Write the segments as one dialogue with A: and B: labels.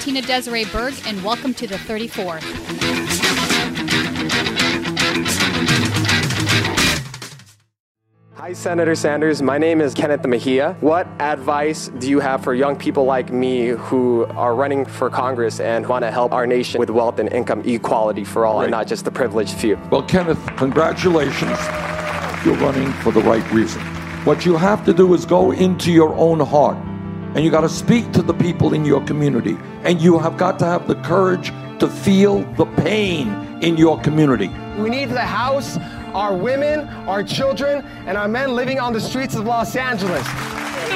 A: Hi, I'm Tina Desiree Berg, and welcome to the 34th.
B: Hi, Senator Sanders. My name is Kenneth Mejia. What advice do you have for young people like me who are running for Congress and want to help our nation with wealth and income equality for all and not just the privileged few?
C: Well, Kenneth, congratulations. You're running for the right reason. What you have to do is go into your own heart and you got to speak to the people in your community and you have got to have the courage to feel the pain in your community.
D: We need the House our women, our children, and our men living on the streets of Los Angeles.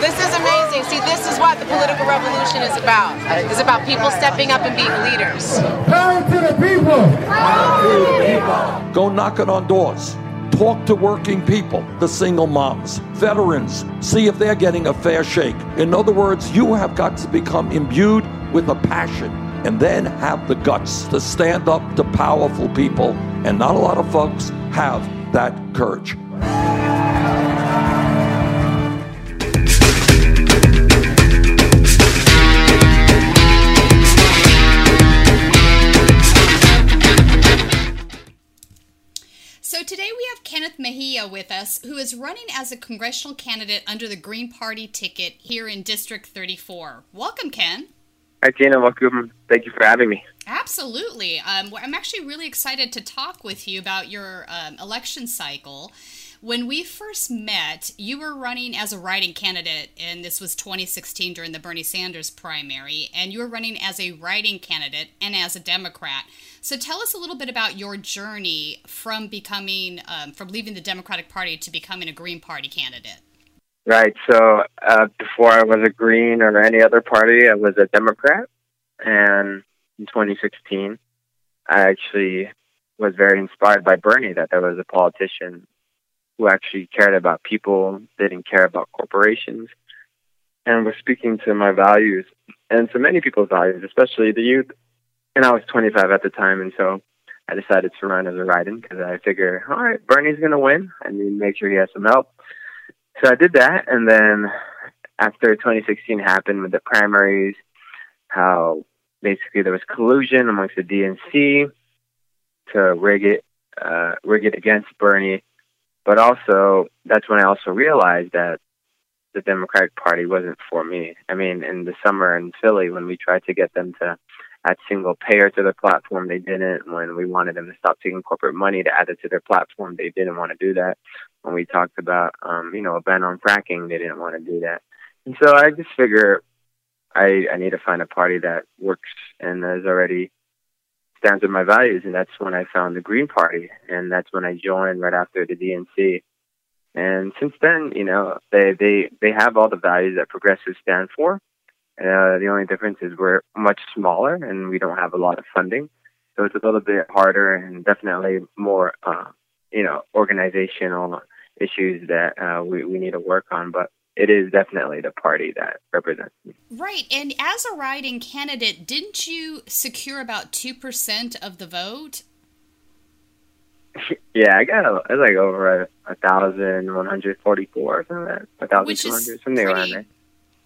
E: This is amazing. See, this is what the political revolution is about. It's about people stepping up and being leaders.
F: Power to the people! Power
C: to the people! Go knocking on doors. Talk to working people, the single moms, veterans. See if they're getting a fair shake. In other words, you have got to become imbued with a passion and then have the guts to stand up to powerful people. And not a lot of folks have that courage.
A: Kenneth Mejia with us, who is running as a congressional candidate under the Green Party ticket here in District 34. Welcome, Ken.
G: Hi, Tina. Welcome. Thank you for having me.
A: Absolutely. Um, I'm actually really excited to talk with you about your um, election cycle. When we first met, you were running as a write-in candidate, and this was 2016 during the Bernie Sanders primary, and you were running as a write-in candidate and as a Democrat. So tell us a little bit about your journey from becoming, um, from leaving the Democratic Party to becoming a Green Party candidate.
G: Right. So uh, before I was a Green or any other party, I was a Democrat. And in 2016, I actually was very inspired by Bernie that there was a politician who actually cared about people, didn't care about corporations, and was speaking to my values and to many people's values, especially the youth. And I was 25 at the time, and so I decided to run as a write-in because I figured, all right, Bernie's going to win. I need to make sure he has some help. So I did that, and then after 2016 happened with the primaries, how basically there was collusion amongst the DNC to rig it, uh, rig it against Bernie, but also that's when I also realized that the Democratic Party wasn't for me. I mean, in the summer in Philly, when we tried to get them to add single payer to their platform, they didn't. When we wanted them to stop taking corporate money to add it to their platform, they didn't want to do that when we talked about, um, you know, a ban on fracking, they didn't want to do that. And so I just figure I, I need to find a party that works and is already stands with my values. And that's when I found the Green Party. And that's when I joined right after the DNC. And since then, you know, they, they, they have all the values that progressives stand for. Uh, the only difference is we're much smaller and we don't have a lot of funding. So it's a little bit harder and definitely more, uh, you know, organizational issues that uh, we, we need to work on, but it is definitely the party that represents me.
A: Right. And as a write-in candidate, didn't you secure about 2% of the vote?
G: yeah, I got a, it's like over a, a thousand one hundred forty four or something like that. A thousand two hundred, something
A: pretty,
G: around there.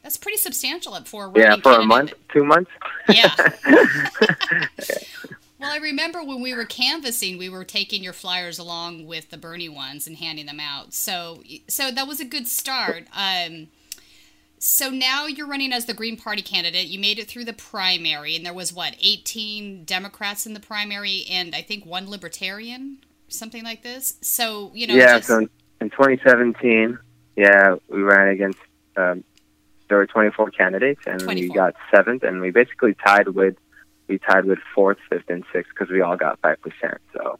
A: That's pretty substantial at four. a
G: yeah for
A: candidate.
G: a month, two months.
A: Yeah. Well, I remember when we were canvassing, we were taking your flyers along with the Bernie ones and handing them out. So, so that was a good start. Um, so now you're running as the Green Party candidate. You made it through the primary, and there was what 18 Democrats in the primary, and I think one Libertarian, something like this. So you know,
G: yeah.
A: just...
G: So in 2017, yeah, we ran against. Um, there were 24 candidates, and 24. we got seventh, and we basically tied with we tied with fourth, fifth, and sixth because we all got five percent. So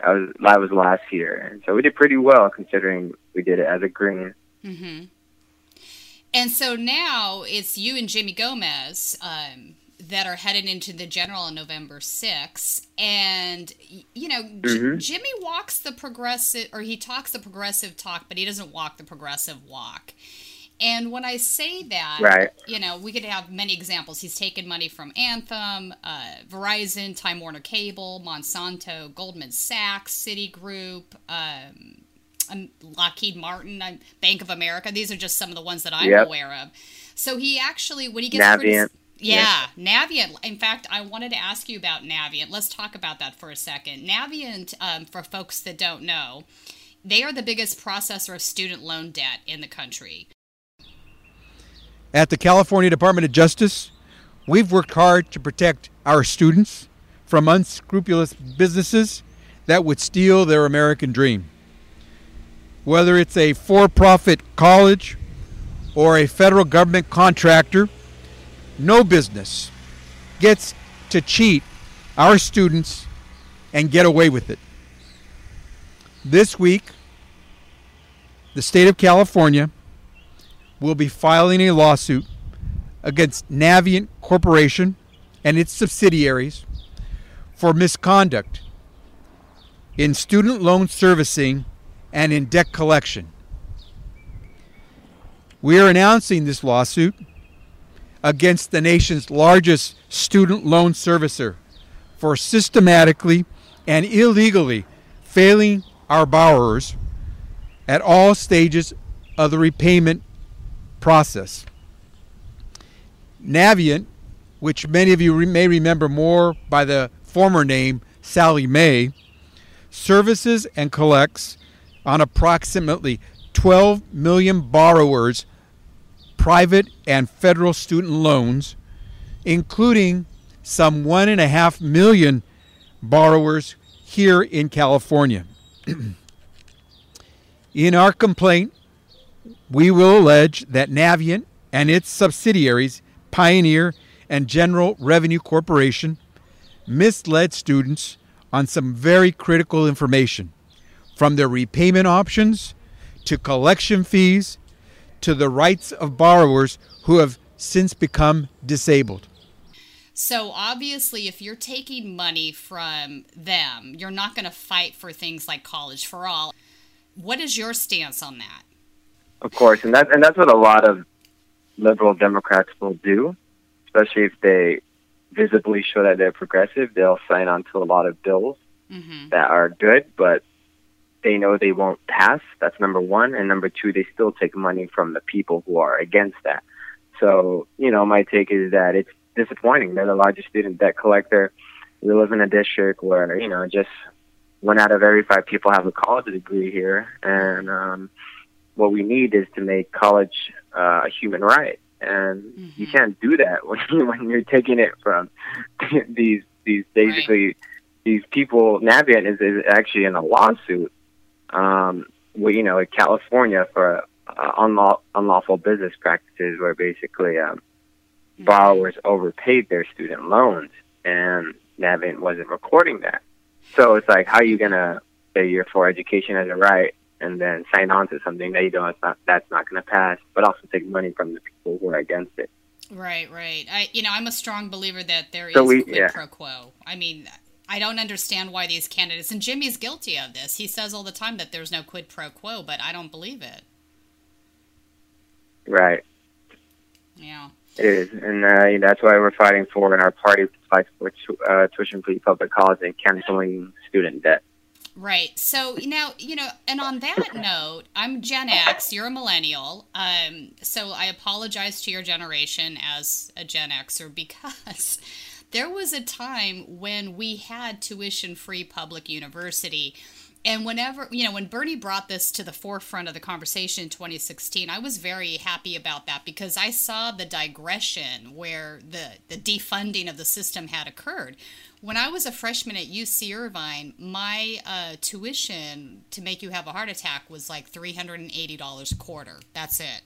G: that was that was last year, and so we did pretty well considering we did it as a green.
A: Mm-hmm. And so now it's you and Jimmy Gomez um, that are headed into the general on November 6th. And, you know,
G: mm-hmm.
A: J- Jimmy walks the progressive, or he talks the progressive talk, but he doesn't walk the progressive walk. And when I say that,
G: right.
A: you know, we could have many examples. He's taken money from Anthem, uh, Verizon, Time Warner Cable, Monsanto, Goldman Sachs, Citigroup, um, um, Lockheed Martin, Bank of America. These are just some of the ones that I'm
G: yep.
A: aware of. So he actually, when he gets
G: Navient.
A: Yeah, yes. Navient. In fact, I wanted to ask you about Navient. Let's talk about that for a second. Navient, um, for folks that don't know, they are the biggest processor of student loan debt in the country.
H: At the California Department of Justice, we've worked hard to protect our students from unscrupulous businesses that would steal their American dream. Whether it's a for profit college or a federal government contractor, no business gets to cheat our students and get away with it. This week, the state of California will be filing a lawsuit against Navient Corporation and its subsidiaries for misconduct in student loan servicing and in debt collection. We are announcing this lawsuit against the nation's largest student loan servicer for systematically and illegally failing our borrowers at all stages of the repayment process. Navient, which many of you may remember more by the former name Sallie Mae, services and collects on approximately 12 million borrowers' private and federal student loans, including some 1.5 million borrowers here in California. in our complaint, we will allege that Navient and its subsidiaries, Pioneer and General Revenue Corporation, misled students on some very critical information, from their repayment options to collection fees to the rights of borrowers who have since become disabled.
A: So obviously, if you're taking money from them, you're not going to fight for things like college for all. What is your stance on that?
G: Of course, and that and that's what a lot of liberal Democrats will do, especially if they visibly show that they're progressive. They'll sign on to a lot of bills mm-hmm. that are good, but they know they won't pass. That's number one, and number two, they still take money from the people who are against that. So, you know, my take is that it's disappointing. They're the largest student debt collector. We live in a district where, you know, just one out of every five people have a college degree here. And um, what we need is to make college uh, a human right. And mm-hmm. you can't do that when, you, when you're taking it from these, these basically, right. these people. Navient is, is actually in a lawsuit, um, where, you know, in California for uh, unlaw- unlawful business practices where basically um, borrowers overpaid their student loans, and Navient wasn't recording that. So it's like, how are you gonna say you're for education as a right and then sign on to something that you know it's not that's not going to pass, but also take money from the people who are against it.
A: Right, right. I, you know, I'm a strong believer that there so is we, quid yeah. pro quo. I mean, I don't understand why these candidates and Jimmy's guilty of this. He says all the time that there's no quid pro quo, but I don't believe it.
G: Right.
A: Yeah.
G: It is, and uh, that's why we're fighting for, in our party fights for uh, tuition-free public college and canceling student debt.
A: Right. So now, you know, and on that note, I'm Gen X, you're a millennial. Um, so I apologize to your generation as a Gen Xer because there was a time when we had tuition free public university and whenever you know when bernie brought this to the forefront of the conversation in 2016 i was very happy about that because i saw the digression where the the defunding of the system had occurred when i was a freshman at uc irvine my uh, tuition to make you have a heart attack was like $380 a quarter. That's it.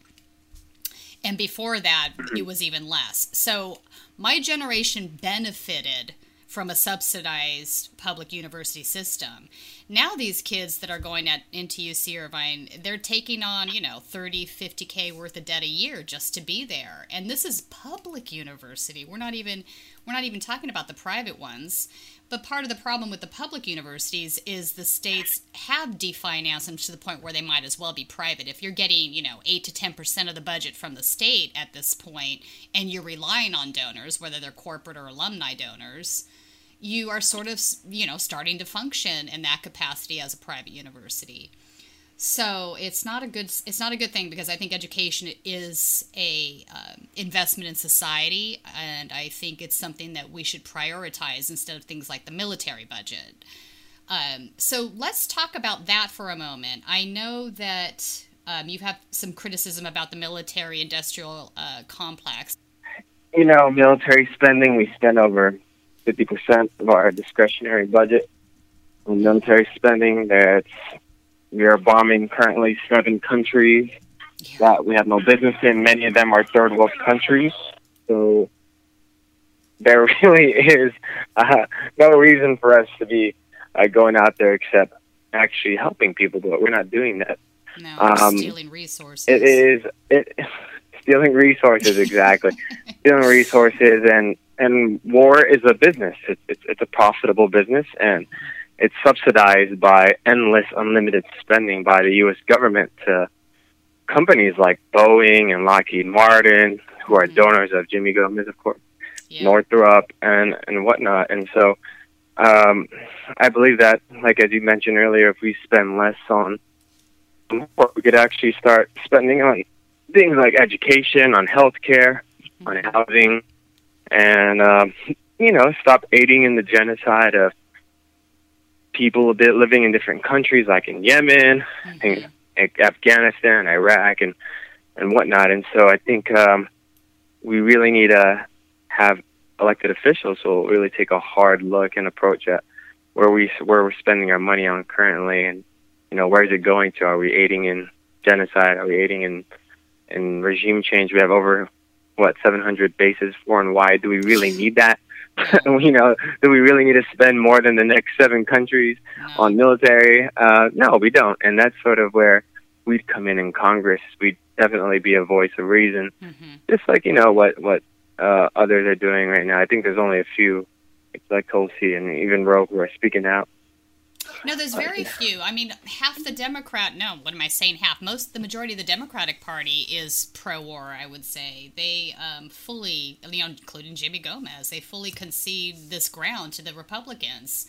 A: And before that it was even less. So my generation benefited from a subsidized public university system. Now these kids that are going at into UC Irvine, they're taking on, you know, 30, 50k worth of debt a year just to be there. And this is public university. We're not even we're not even talking about the private ones. But part of the problem with the public universities is the states have definanced them to the point where they might as well be private. If you're getting, you know, 8 to 10% of the budget from the state at this point and you're relying on donors, whether they're corporate or alumni donors, you are sort of, you know, starting to function in that capacity as a private university. So it's not a good it's not a good thing because I think education is a um, investment in society, and I think it's something that we should prioritize instead of things like the military budget. Um, so let's talk about that for a moment. I know that um, you have some criticism about the military industrial uh, complex.
G: You know, military spending, we spend over 50% of our discretionary budget on military spending. That we are bombing currently seven countries that we have no business in. Many of them are third world countries. So there really is uh, no reason for us to be uh, going out there except actually helping people but. We're not doing that.
A: No, um, stealing resources.
G: It is it, stealing resources exactly. stealing resources and and war is a business. It's, it's it's a profitable business and it's subsidized by endless, unlimited spending by the U.S. government to companies like Boeing and Lockheed Martin, who are mm-hmm. donors of Jimmy Gomez, of course, yeah. Northrop, and and whatnot. And so, um, I believe that, like as you mentioned earlier, if we spend less on war, we could actually start spending on things like education, on healthcare, mm-hmm. on housing, and um, you know, stop aiding in the genocide of people a bit living in different countries, like in Yemen, mm-hmm. and Afghanistan, Iraq, and and whatnot. And so I think um, we really need to have elected officials who will really take a hard look and approach at where we where we're spending our money on currently, and you know where is it going to? Are we aiding in genocide? Are we aiding in in regime change? We have over what 700 bases foreign wide. Do we really need that? you know, do we really need to spend more than the next seven countries on military? Uh, no, we don't. And that's sort of where we'd come in in Congress. We'd definitely be a voice of reason, mm-hmm. just like you know what what uh, others are doing right now. I think there's only a few, like Tulsi and even Rogue, who are speaking out.
A: No, there's very few. I mean, half the Democrat. No, what am I saying? Half. Most, the majority of the Democratic Party is pro-war. I would say they um, fully, you know, including Jimmy Gomez, they fully concede this ground to the Republicans.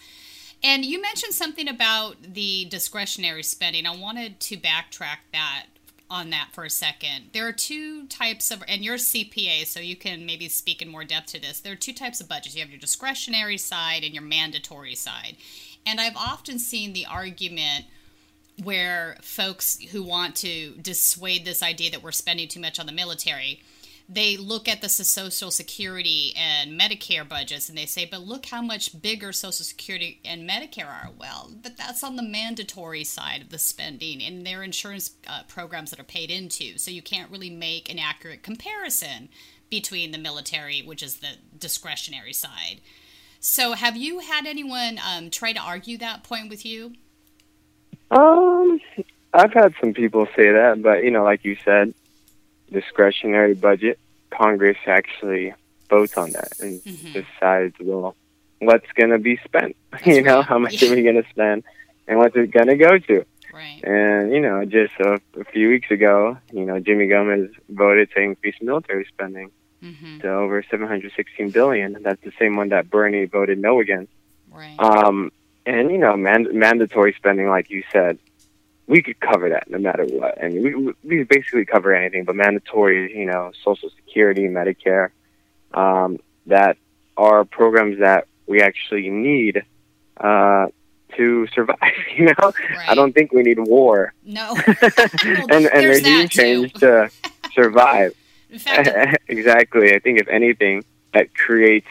A: And you mentioned something about the discretionary spending. I wanted to backtrack that on that for a second. There are two types of, and you're CPA, so you can maybe speak in more depth to this. There are two types of budgets. You have your discretionary side and your mandatory side. And I've often seen the argument where folks who want to dissuade this idea that we're spending too much on the military they look at the social security and medicare budgets and they say but look how much bigger social security and medicare are. Well but that's on the mandatory side of the spending and their insurance uh, programs that are paid into. So you can't really make an accurate comparison between the military which is the discretionary side so, have you had anyone um, try to argue that point with you?
G: Um, I've had some people say that, but you know, like you said, discretionary budget. Congress actually votes on that and mm-hmm. decides, well, what's going to be spent? That's you know, how much yeah. are we going to spend, and what's it going to go to?
A: Right.
G: And you know, just a, a few weeks ago, you know, Jimmy Gomez voted to increase military spending mm-hmm. to over 716 billion. That's the same one that Bernie voted no against.
A: Right.
G: Um, and you know, man- mandatory spending, like you said, we could cover that no matter what. And we we basically cover anything, but mandatory, you know, Social Security, Medicare, um, that are programs that we actually need uh, to survive. You know, right. I don't think we need war.
A: No,
G: and and regime change to survive. Fact, exactly. I think if anything, that creates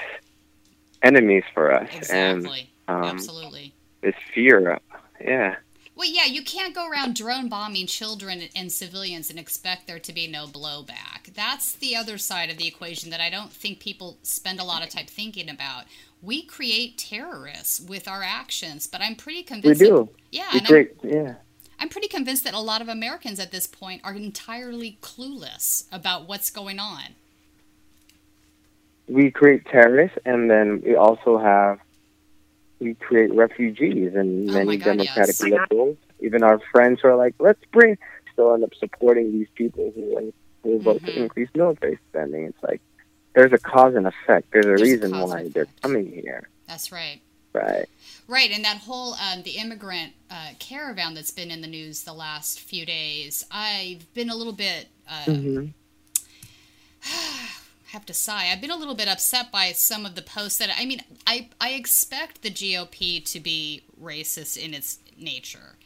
G: enemies for us.
A: Exactly.
G: And,
A: um, Absolutely.
G: This fear. Yeah.
A: Well, yeah, you can't go around drone bombing children and civilians and expect there to be no blowback. That's the other side of the equation that I don't think people spend a lot of time thinking about. We create terrorists with our actions, but I'm pretty convinced.
G: We do.
A: That, yeah.
G: We create, yeah.
A: I'm pretty convinced that a lot of Americans at this point are entirely clueless about what's going on.
G: We create terrorists, and then we also have we create refugees, and
A: oh
G: many
A: God,
G: Democratic
A: yes.
G: liberals, even our friends who are like, "Let's bring," still end up supporting these people who who vote mm-hmm. to increase military spending. It's like there's a cause and effect. There's a
A: there's
G: reason
A: a
G: why they're coming here.
A: That's right.
G: Right.
A: Right, and that whole um, the immigrant uh, caravan that's been in the news the last few days, I've been a little bit. Uh,
G: mm-hmm.
A: have to sigh. I've been a little bit upset by some of the posts that I mean, I I expect the GOP to be racist in its nature.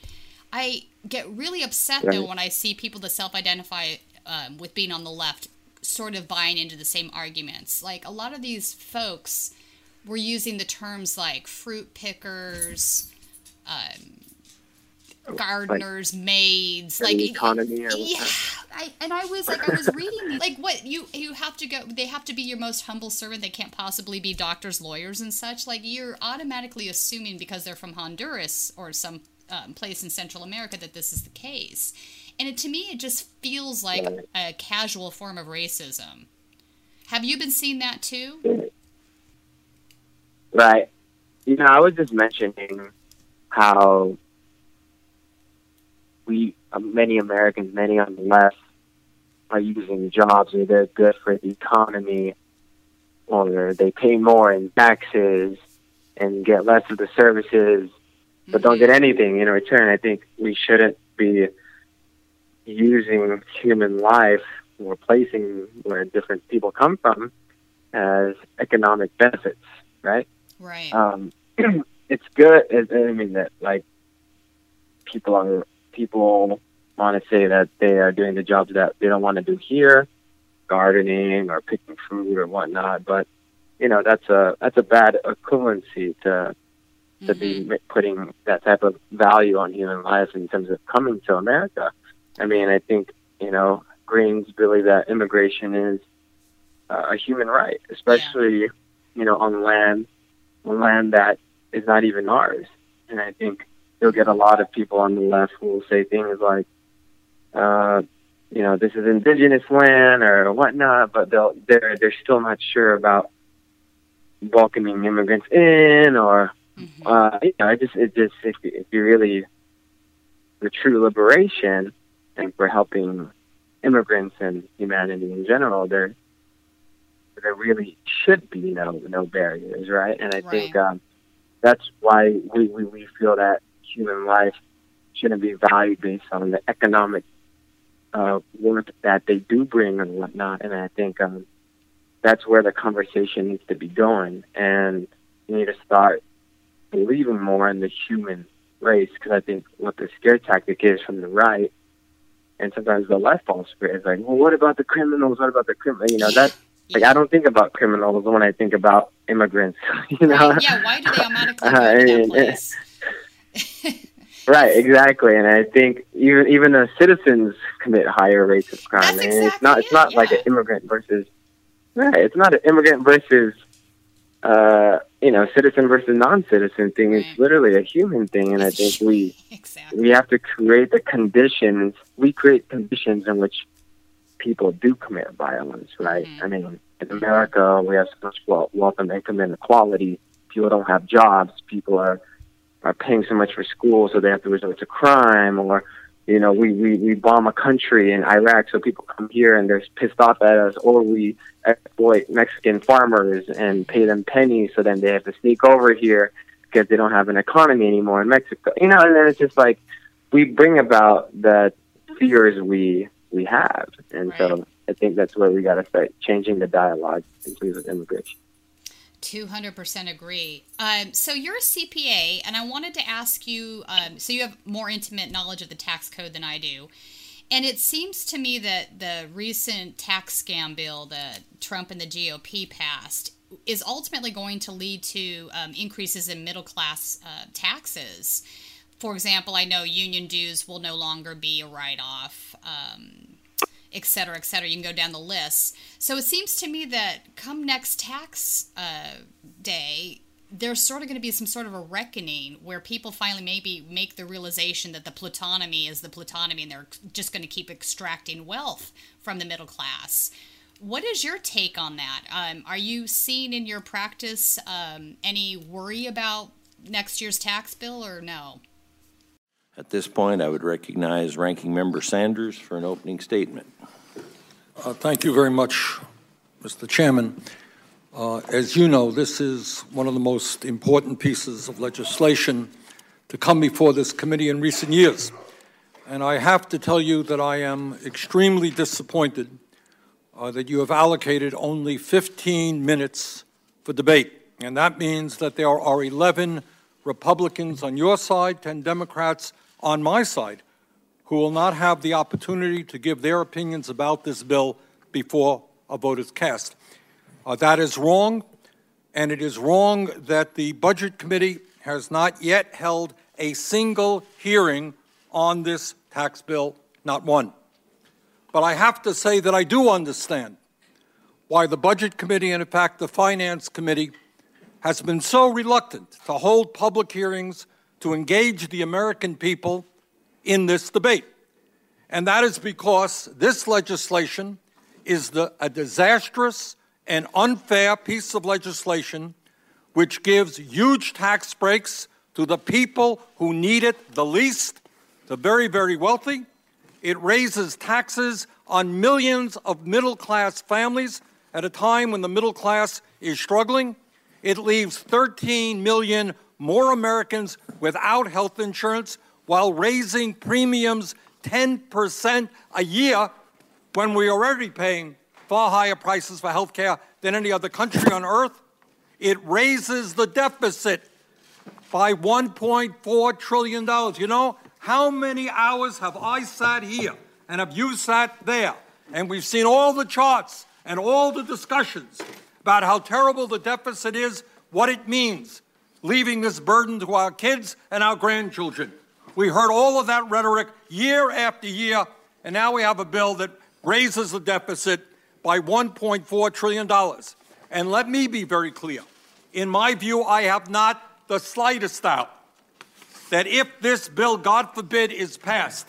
A: I get really upset right. though when I see people that self-identify um, with being on the left sort of buying into the same arguments. Like a lot of these folks were using the terms like fruit pickers, um, gardeners, like, maids, like
G: economy.
A: yeah, I, and I was like, I was reading like what you you have to go. They have to be your most humble servant. They can't possibly be doctors, lawyers, and such. Like you're automatically assuming because they're from Honduras or some um, place in Central America that this is the case. And it, to me, it just feels like a casual form of racism. Have you been seeing that too?
G: Right. You know, I was just mentioning how we, uh, many Americans, many on the left, are using jobs or they're good for the economy or they pay more in taxes and get less of the services but don't get anything in return. I think we shouldn't be using human life or placing where different people come from as economic benefits, right?
A: Right.
G: Um, it's good. I mean that like people are people want to say that they are doing the jobs that they don't want to do here, gardening or picking fruit or whatnot. But you know that's a that's a bad equivalency to to mm-hmm. be putting that type of value on human life in terms of coming to America. I mean, I think you know Greens believe that immigration is uh, a human right, especially yeah. you know on land, land that is not even ours. And I think you'll get a lot of people on the left who will say things like, uh, you know, this is indigenous land or whatnot, but they'll they're they're still not sure about welcoming immigrants in or Mm-hmm. Uh, you know, I just it just if you, if you really the true liberation and for helping immigrants and humanity in general, there there really should be no no barriers, right? And I right. think um, that's why we, we we feel that human life shouldn't be valued based on the economic uh, work that they do bring and whatnot. And I think um, that's where the conversation needs to be going. And you need to start believing more in the human race because I think what the scare tactic is from the right, and sometimes the left falls for it is like, well, what about the criminals? What about the criminals? You know that. Like I don't think about criminals when I think about immigrants. You know?
A: Right. Yeah, why do they automatically go to that place?
G: right, exactly, and I think even even the citizens commit higher rates of crime.
A: That's exactly
G: it's not it's not like an immigrant versus right. It's not an immigrant versus uh, you know, citizen versus non-citizen thing
A: right.
G: is literally a human thing, and I think we
A: exactly.
G: we have to create the conditions. We create conditions in which people do commit violence, right?
A: Mm-hmm.
G: I mean, in America, we have so much wealth, wealth and income inequality. People don't have jobs. People are are paying so much for school, so they have to resort to crime, or you know, we, we, we bomb a country in Iraq so people come here and they're pissed off at us, or we exploit Mexican farmers and pay them pennies so then they have to sneak over here because they don't have an economy anymore in Mexico. You know, and then it's just like we bring about the fears we we have. And
A: right.
G: so I think that's where we got to start changing the dialogue in terms of immigration.
A: 200% agree. Um, so you're a CPA, and I wanted to ask you um, so you have more intimate knowledge of the tax code than I do. And it seems to me that the recent tax scam bill that Trump and the GOP passed is ultimately going to lead to um, increases in middle class uh, taxes. For example, I know union dues will no longer be a write off. Um, et cetera, et cetera. You can go down the list. So it seems to me that come next tax uh, day, there's sort of going to be some sort of a reckoning where people finally maybe make the realization that the plutonomy is the plutonomy and they're just going to keep extracting wealth from the middle class. What is your take on that? Um, are you seeing in your practice um, any worry about next year's tax bill or no?
I: At this point, I would recognize Ranking Member Sanders for an opening statement.
J: Uh, thank you very much, Mr. Chairman. Uh, as you know, this is one of the most important pieces of legislation to come before this committee in recent years. And I have to tell you that I am extremely disappointed uh, that you have allocated only 15 minutes for debate. And that means that there are 11 Republicans on your side, 10 Democrats on my side, who will not have the opportunity to give their opinions about this bill before a vote is cast. Uh, that is wrong, and it is wrong that the Budget Committee has not yet held a single hearing on this tax bill, not one. But I have to say that I do understand why the Budget Committee, and in fact the Finance Committee, has been so reluctant to hold public hearings to engage the American people in this debate. And that is because this legislation is the, a disastrous and unfair piece of legislation which gives huge tax breaks to the people who need it the least, the very, very wealthy. It raises taxes on millions of middle class families at a time when the middle class is struggling. It leaves 13 million more Americans without health insurance while raising premiums 10% a year when we're already paying far higher prices for health care than any other country on earth. It raises the deficit by $1.4 trillion. You know, how many hours have I sat here and have you sat there? And we've seen all the charts and all the discussions about how terrible the deficit is, what it means, leaving this burden to our kids and our grandchildren. We heard all of that rhetoric year after year, and now we have a bill that raises the deficit by $1.4 trillion. And let me be very clear. In my view, I have not the slightest doubt that if this bill, God forbid, is passed,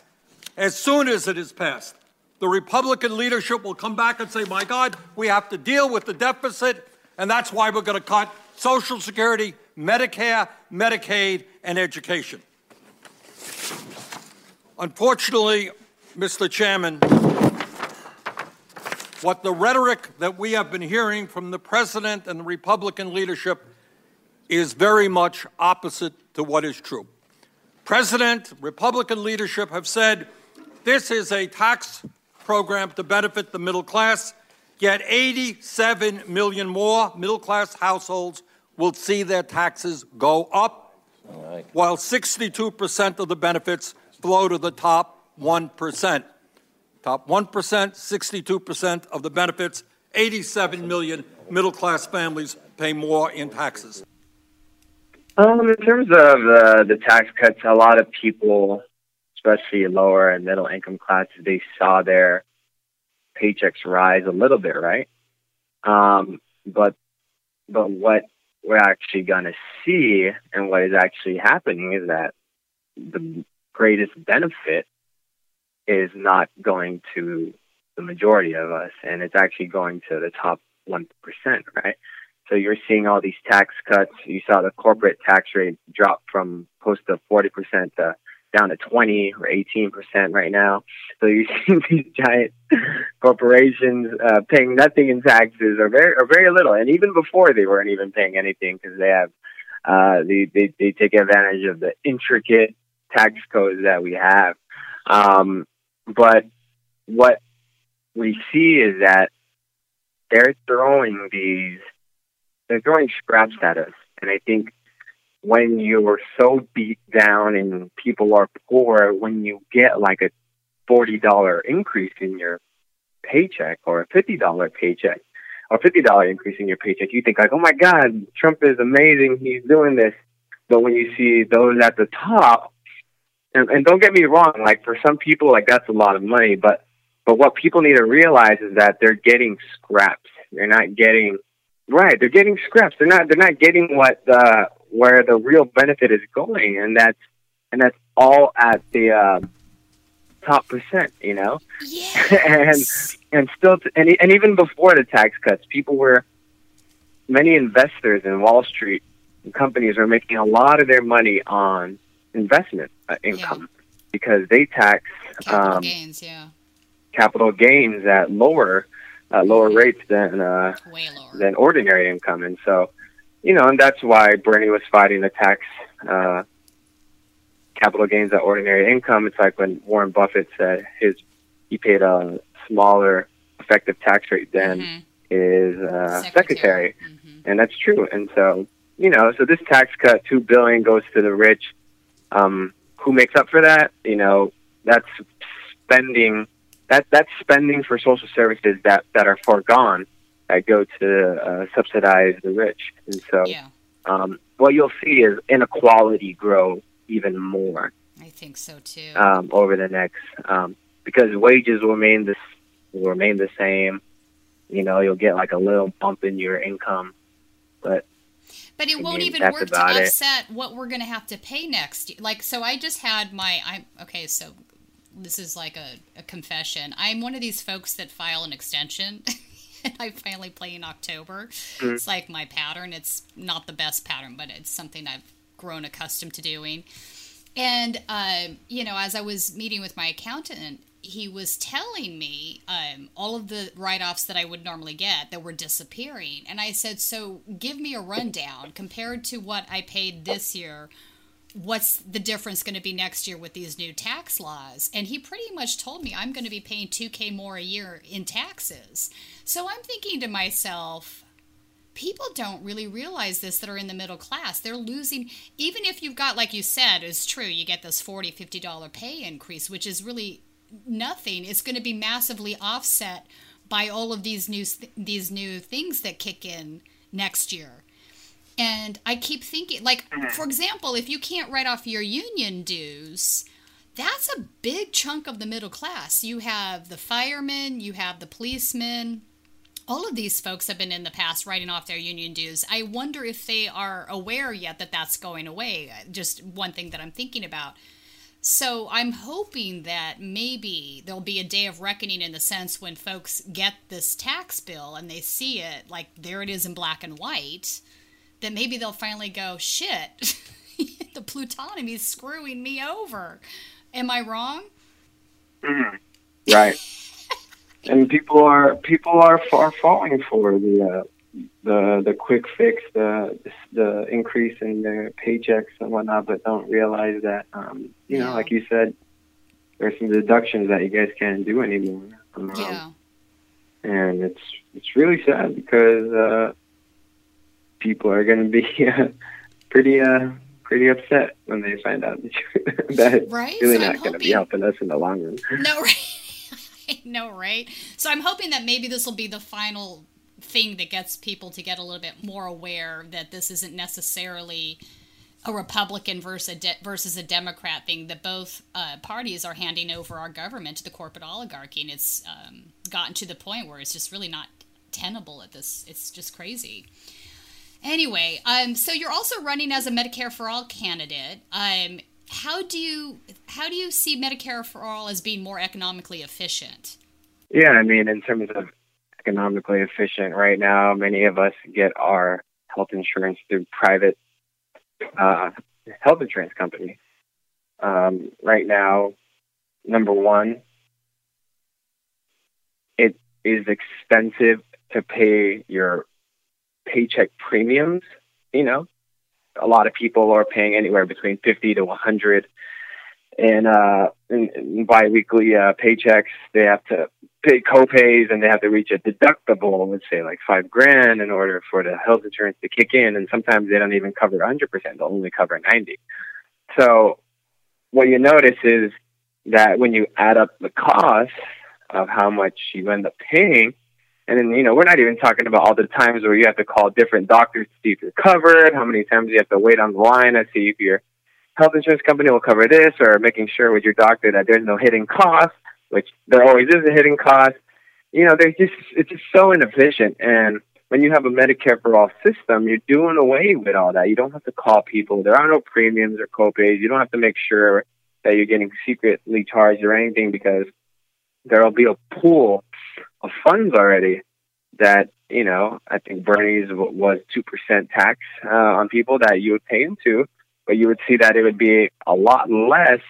J: as soon as it is passed, the Republican leadership will come back and say, My God, we have to deal with the deficit, and that's why we're going to cut Social Security, Medicare, Medicaid, and education. Unfortunately, Mr. Chairman, what the rhetoric that we have been hearing from the president and the Republican leadership is very much opposite to what is true. President, Republican leadership have said this is a tax program to benefit the middle class, yet 87 million more middle class households will see their taxes go up, right. while 62% of the benefits flow to the top 1%. Top 1%, 62% of the benefits, 87 million middle class families pay more in taxes.
G: Um, in terms of uh, the tax cuts, a lot of people, especially lower and middle income classes, they saw their paychecks rise a little bit, right? Um, but but what we're actually going to see and what is actually happening is that the greatest benefit is not going to the majority of us, and it's actually going to the top 1%, right? So you're seeing all these tax cuts. You saw the corporate tax rate drop from close to 40% to down to 20 or 18% right now. So you're seeing these giant corporations uh, paying nothing in taxes or very, or very little. And even before they weren't even paying anything because they have, uh, they, they, they take advantage of the intricate tax codes that we have. Um, but what we see is that they're throwing these, they're throwing scraps at us. And I think when you are so beat down and people are poor, when you get like a $40 increase in your paycheck or a $50 paycheck or $50 increase in your paycheck, you think like, oh my God, Trump is amazing. He's doing this. But when you see those at the top and, and don't get me wrong, like for some people, like that's a lot of money, but but what people need to realize is that they're getting scraps. They're not getting right. They're getting scraps. They're not. They're not getting what uh, where the real benefit is going, and that's and that's all at the uh, top percent. You know,
A: yes.
G: and and still, t- and and even before the tax cuts, people were many investors in Wall Street companies are making a lot of their money on investment uh, income yeah. because they tax
A: capital um, gains, yeah,
G: capital gains at lower uh, lower rates than uh, than ordinary income, and so you know, and that's why Bernie was fighting the tax uh, capital gains at ordinary income. It's like when Warren Buffett said his he paid a smaller effective tax rate than mm-hmm. his uh, secretary, secretary. Mm-hmm. and that's true. And so you know, so this tax cut, two billion goes to the rich. Um, who makes up for that? You know, that's spending that that's spending for social services that that are foregone that go to uh, subsidize the rich, and so yeah. um, what you'll see is inequality grow even more.
A: I think so too.
G: Um, over the next, um, because wages will remain this will remain the same. You know, you'll get like a little bump in your income, but
A: but it won't even work to offset it. what we're going to have to pay next. Like, so I just had my I'm okay, so this is like a, a confession. I'm one of these folks that file an extension. and I finally play in October. Mm-hmm. It's like my pattern. It's not the best pattern, but it's something I've grown accustomed to doing. And, uh, you know, as I was meeting with my accountant, he was telling me um, all of the write offs that I would normally get that were disappearing. And I said, So give me a rundown compared to what I paid this year. What's the difference going to be next year with these new tax laws? And he pretty much told me I'm going to be paying 2K more a year in taxes. So I'm thinking to myself, people don't really realize this that are in the middle class. They're losing, even if you've got, like you said, is true, you get this $40, $50 pay increase, which is really nothing. It's going to be massively offset by all of these new, these new things that kick in next year. And I keep thinking, like, mm-hmm. for example, if you can't write off your union dues, that's a big chunk of the middle class. You have the firemen, you have the policemen, all of these folks have been in the past writing off their union dues. I wonder if they are aware yet that that's going away. Just one thing that I'm thinking about. So I'm hoping that maybe there'll be a day of reckoning in the sense when folks get this tax bill and they see it, like there it is in black and white, that maybe they'll finally go, shit, the plutonomy is screwing me over. Am I wrong?
G: Mm-hmm. Right and people are people are are falling for the uh, the the quick fix, the the increase in their paychecks and whatnot, but don't realize that um, you know, like you said, there's some deductions that you guys can't do anymore. Um,
A: yeah.
G: And it's it's really sad because uh, people are going to be uh, pretty uh, pretty upset when they find out that, that
A: right?
G: really so not going to be helping us in the long run.
A: No, right. Know, right? So I'm hoping that maybe this will be the final thing that gets people to get a little bit more aware that this isn't necessarily a Republican versus a, de- versus a Democrat thing. That both uh, parties are handing over our government to the corporate oligarchy, and it's um, gotten to the point where it's just really not tenable at this. It's just crazy. Anyway, um, so you're also running as a Medicare for All candidate. Um, how do you how do you see Medicare for all as being more economically efficient?
G: Yeah, I mean, in terms of economically efficient, right now, many of us get our health insurance through private uh, health insurance companies. Um, right now, number one, it is expensive to pay your paycheck premiums. You know, a lot of people are paying anywhere between 50 to 100 and uh in, in biweekly uh paychecks they have to pay copays and they have to reach a deductible let's say like five grand in order for the health insurance to kick in. And sometimes they don't even cover 100% they'll only cover 90 so what you notice is that when you add up the cost of how much you end up paying and then, you know, we're not even talking about all the times where you have to call different doctors to see if you're covered, how many times you have to wait on the line to see if your health insurance company will cover this, or making sure with your doctor that there's no hidden cost, which there always is a hidden cost. You know, there's just, it's just so inefficient. And when you have a Medicare for all system, you're doing away with all that. You don't have to call people. There are no premiums or copays. You don't have to make sure that you're getting secretly charged or anything because there'll be a pool of funds already that you know I think Bernie's was two percent tax uh, on people that you would pay into, but you would see that it would be a lot less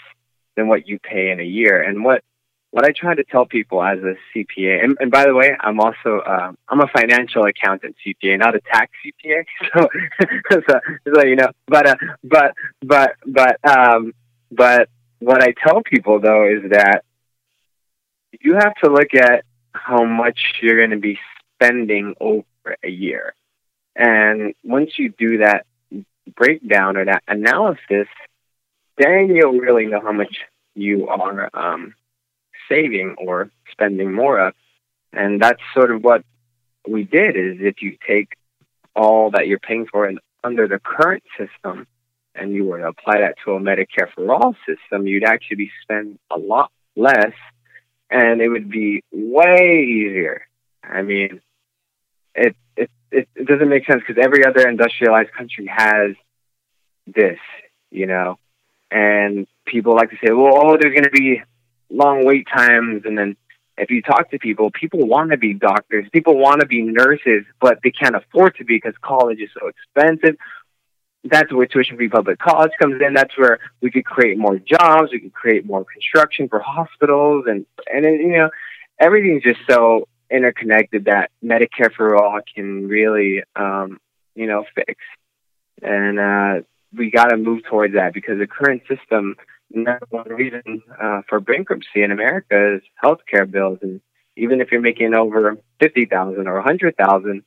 G: than what you pay in a year. And what what I try to tell people as a CPA, and, and by the way, I'm also uh, I'm a financial accountant CPA, not a tax CPA. So, so, so you know, but uh, but but but um, but what I tell people though is that you have to look at how much you're going to be spending over a year, and once you do that breakdown or that analysis, then you'll really know how much you are um, saving or spending more of. And that's sort of what we did is if you take all that you're paying for in, under the current system and you were to apply that to a Medicare for all system, you'd actually be spend a lot less and it would be way easier. I mean, it it it, it doesn't make sense because every other industrialized country has this, you know, and people like to say, well, oh, there's going to be long wait times. And then if you talk to people, people want to be doctors, people want to be nurses, but they can't afford to be because college is so expensive. That's where tuition free public college comes in. That's where we could create more jobs. We could create more construction for hospitals, and and you know, everything's just so interconnected that Medicare for all can really, um, you know, fix. And uh, we got to move towards that because the current system number one reason uh, for bankruptcy in America is healthcare bills, and even if you're making over fifty thousand or a hundred thousand,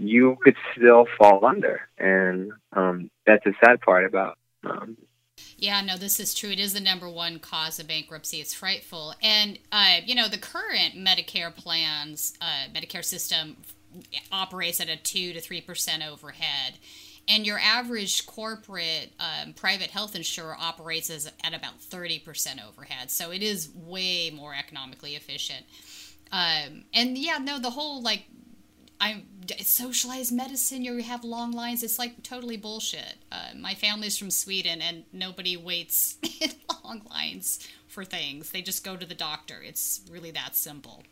G: you could still fall under, and um, that's the sad part about. Um,
A: yeah, no, this is true. It is the number one cause of bankruptcy. It's frightful, and uh, you know the current Medicare plans, uh, Medicare system operates at a two to three percent overhead and your average corporate um, private health insurer operates as, at about 30% overhead so it is way more economically efficient um, and yeah no the whole like i socialized medicine you have long lines it's like totally bullshit. Uh, my family's from sweden and nobody waits in long lines for things. They just go to the doctor. It's really that simple.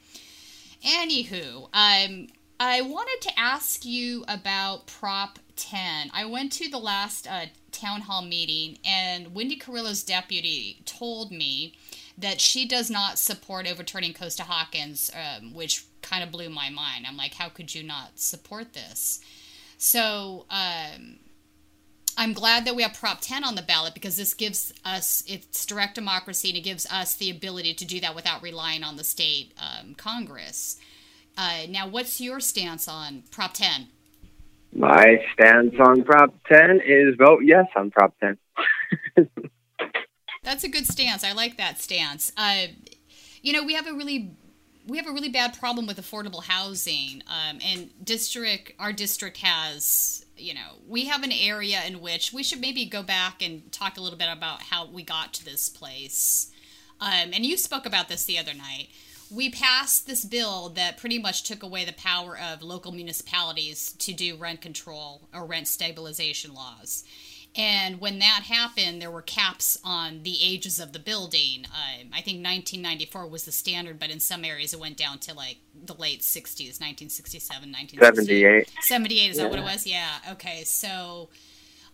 A: Anywho um, I wanted to ask you about Prop 10. I went to the last uh, town hall meeting, and Wendy Carrillo's deputy told me that she does not support overturning Costa-Hawkins, um, which kind of blew my mind. I'm like, how could you not support this? So um, I'm glad that we have Prop 10 on the ballot because this gives us, it's direct democracy, and it gives us the ability to do that without relying on the state um, Congress. Uh, now, what's your stance on Prop 10?
G: My stance on Prop 10 is vote yes on Prop 10.
A: That's a good stance. I like that stance. Uh, you know, we have a really we have a really bad problem with affordable housing, um, and district our district has you know we have an area in which we should maybe go back and talk a little bit about how we got to this place. Um, and you spoke about this the other night we passed this bill that pretty much took away the power of local municipalities to do rent control or rent stabilization laws. And when that happened, there were caps on the ages of the building. Um, I think 1994 was the standard, but in some areas it went down to like the late 60s, 1967, 1978. 78, is yeah. that what it was? Yeah. Okay. So,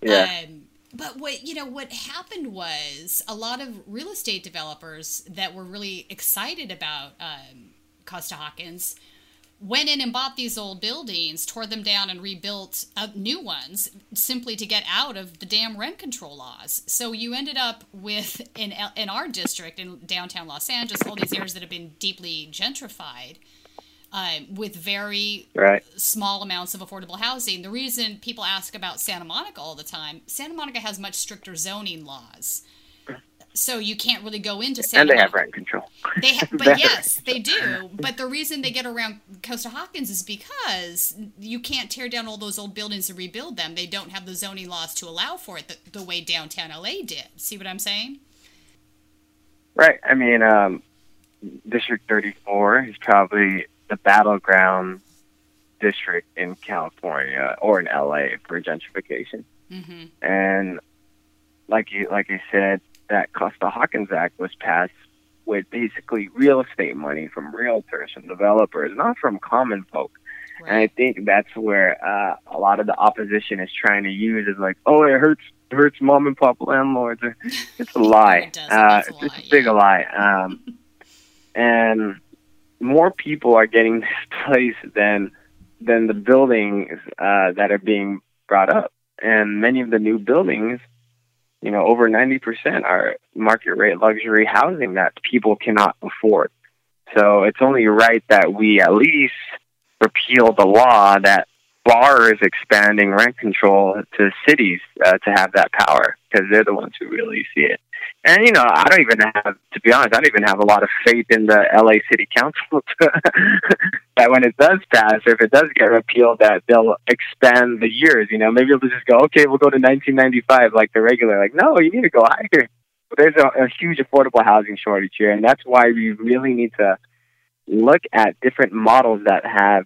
A: yeah. Um, but what you know what happened was a lot of real estate developers that were really excited about um, Costa Hawkins went in and bought these old buildings, tore them down, and rebuilt uh, new ones simply to get out of the damn rent control laws. So you ended up with in in our district in downtown Los Angeles, all these areas that have been deeply gentrified uh, with very
G: right.
A: small amounts of affordable housing. The reason people ask about Santa Monica all the time, Santa Monica has much stricter zoning laws. So you can't really go into Santa
G: And they have rent control.
A: They ha- but yes, they do. But the reason they get around Costa Hawkins is because you can't tear down all those old buildings and rebuild them. They don't have the zoning laws to allow for it the, the way downtown LA did. See what I'm saying?
G: Right. I mean, um, District 34 is probably the battleground district in California or in LA for gentrification.
A: Mm-hmm.
G: And like you like I said, that Costa Hawkins Act was passed with basically real estate money from realtors and developers, not from common folk. Right. And I think that's where uh, a lot of the opposition is trying to use is like, oh, it hurts it hurts mom and pop landlords. It's a lie.
A: it
G: uh,
A: it's a
G: a big
A: yeah.
G: lie. Um, and more people are getting displaced than than the buildings uh, that are being brought up. And many of the new buildings, you know, over 90% are market rate luxury housing that people cannot afford. So it's only right that we at least repeal the law that bars expanding rent control to cities uh, to have that power because they're the ones who really see it. And you know, I don't even have, to be honest, I don't even have a lot of faith in the LA City Council to, that when it does pass, or if it does get repealed, that they'll expand the years. You know, maybe they'll just go, okay, we'll go to 1995 like the regular. Like, no, you need to go higher. But there's a, a huge affordable housing shortage here, and that's why we really need to look at different models that have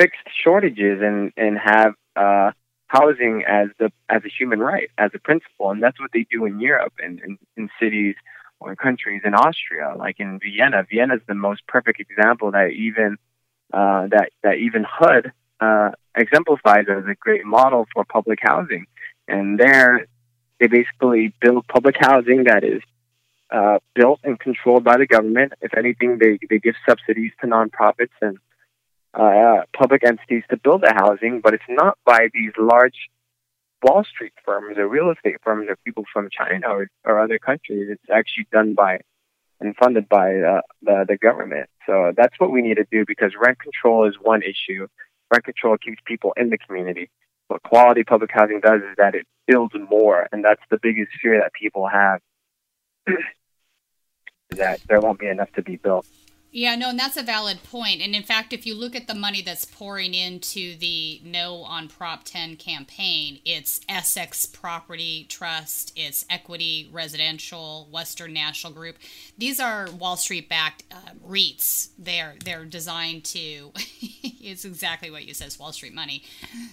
G: fixed shortages and and have uh, housing as the as a human right, as a principle, and that's what they do in Europe and in, in cities or countries in Austria, like in Vienna. Vienna is the most perfect example that even uh, that that even HUD uh, exemplifies as a great model for public housing. And there, they basically build public housing that is uh, built and controlled by the government. If anything, they they give subsidies to nonprofits and uh, public entities to build the housing, but it's not by these large Wall Street firms or real estate firms or people from China or, or other countries. It's actually done by and funded by uh, the, the government. So that's what we need to do because rent control is one issue. Rent control keeps people in the community. What quality public housing does is that it builds more, and that's the biggest fear that people have that there won't be enough to be built.
A: Yeah, no, and that's a valid point. And in fact, if you look at the money that's pouring into the No on Prop 10 campaign, it's Essex Property Trust, it's Equity Residential, Western National Group. These are Wall Street backed uh, REITs. They're they're designed to it's exactly what you says Wall Street money.